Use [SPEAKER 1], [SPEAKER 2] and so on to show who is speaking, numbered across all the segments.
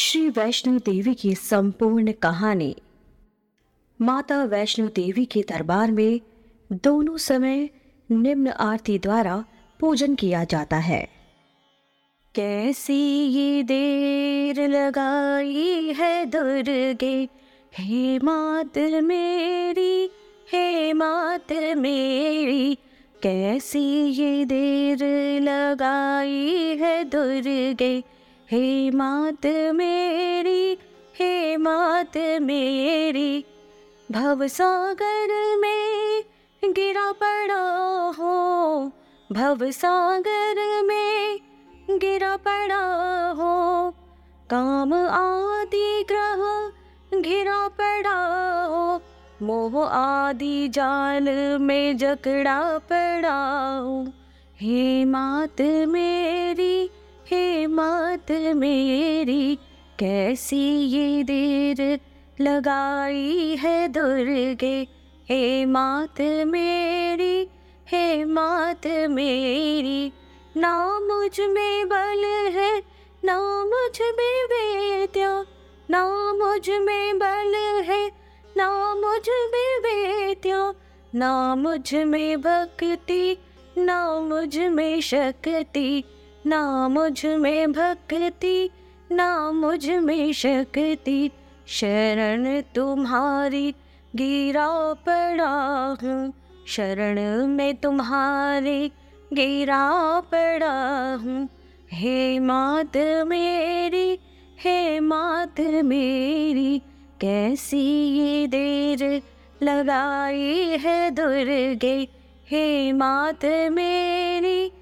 [SPEAKER 1] श्री वैष्णो देवी की संपूर्ण कहानी। माता वैष्णो देवी के दरबार में दोनों समय निम्न आरती द्वारा पूजन किया जाता है। कैसी ये देर लगाई है दुर्गे हे मात मेरी हे मात मेरी। कैसी ये देर लगाई है दुर्गे हे मात मेरी हे मात मेरी। भव सागर में गिरा पड़ा हो, भव सागर में गिरा पड़ा हो। काम आदि ग्रह घिरा पड़ा हो, मोह आदि जाल में जकड़ा पड़ा हो। हे मात मेरी हे मात मेरी, कैसी ये देर लगाई है दुर्गे? हे मात मेरी, हे मात मेरी, ना मुझमें बल है, ना मुझमें वेद्या, ना मुझमें बल है, ना मुझमें वेद्या, ना मुझमें भक्ति, ना मुझमें शक्ति। ना मुझमें भक्ति, ना मुझमें शक्ति। शरण तुम्हारी गिरा पड़ा हूँ। शरण में तुम्हारी गिरा पड़ा हूँ। हे मात मेरी हे मात मेरी, कैसी ये देर लगाई है दुर्गे। हे मात मेरी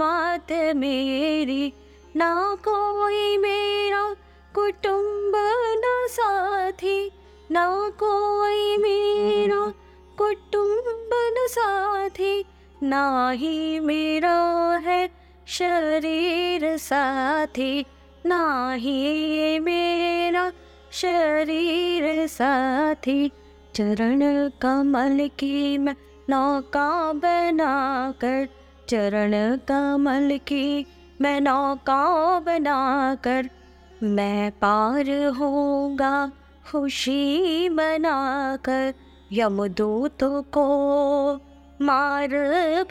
[SPEAKER 1] मात मेरी, ना कोई मेरा कुटुंब, न साथी, ना कोई मेरा कुटुंब, न साथी, ना ही मेरा है शरीर साथी, ना ही मेरा शरीर साथी। चरण कमल की मैं नौका बना कर चरण कमल की मैं नौका बनाकर, मैं पार होगा खुशी बनाकर यमदूत को मार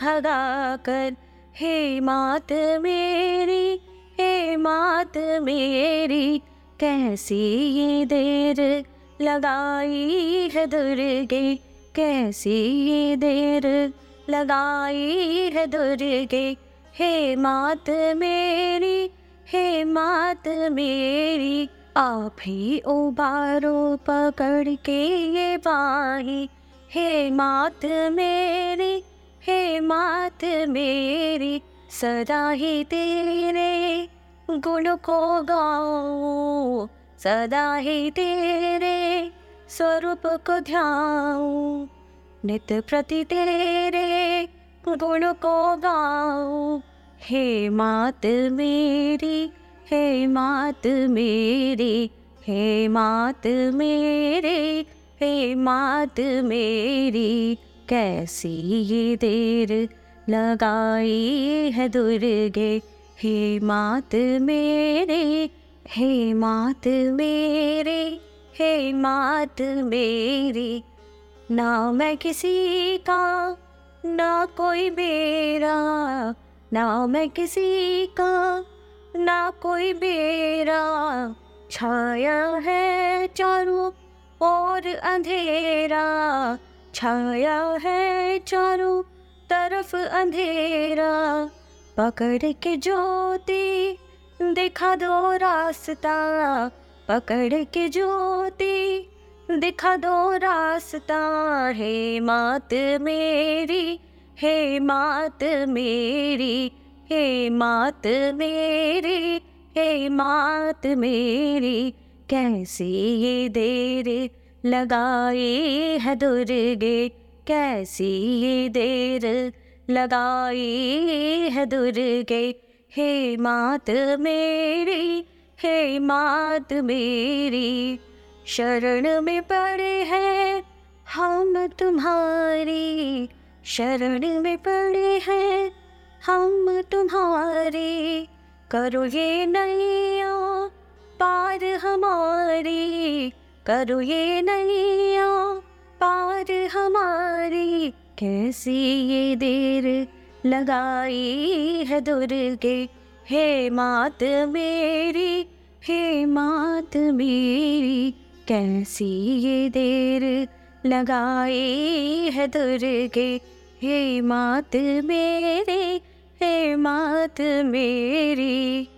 [SPEAKER 1] भगाकर, हे मात मेरी, हे मात मेरी, कैसी ये देर लगाई है दुर्गे, कैसी ये देर लगाई है दुर्गे हे मात मेरी हे मात मेरी, आप ही उबारो पकड़ के ये बाही हे मात मेरी हे मात मेरी, सदा ही तेरे गुण को गाओ सदा ही तेरे स्वरूप को ध्याऊं। नित प्रति तेरे गुण को गाओ हे मात मेरी, हे मात मेरी, हे मात मेरे, हे मात मेरी, कैसी ये देर लगाई है दुर्गे। हे मात मेरे, हे मात मेरे, हे मात मेरी ना मैं किसी का, ना कोई मेरा, ना मैं किसी का, ना कोई मेरा। छाया है चारों और अंधेरा, छाया है चारों तरफ़ अंधेरा। पकड़ के ज्योति, दिखा दो रास्ता, पकड़ के ज्योति दिखा दो रास्ता हे मात मेरी हे मात मेरी हे मात मेरी हे मात मेरी। कैसी ये देर लगाई है दुर्गे, कैसी ये देर लगाई है दुर्गे। हे मात मेरी हे मात मेरी। शरण में पड़े हैं। हम तुम्हारी शरण में पड़े हैं। हम तुम्हारे करो ये नैया, पार हमारी करो ये नैया, पार हमारी कैसी ये देर लगाई है दुर्गे। हे मात मेरी, हे मात मेरी कैसी ये देर लगाई है दुर्गे हे मात मेरी हे मात मेरी।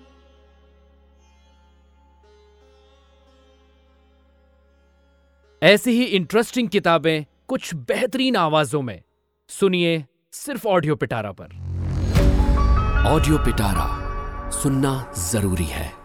[SPEAKER 2] ऐसी ही इंटरेस्टिंग किताबें कुछ बेहतरीन आवाजों में। सुनिए सिर्फ़ ऑडियो पिटारा पर।
[SPEAKER 3] ऑडियो पिटारा सुनना ज़रूरी है।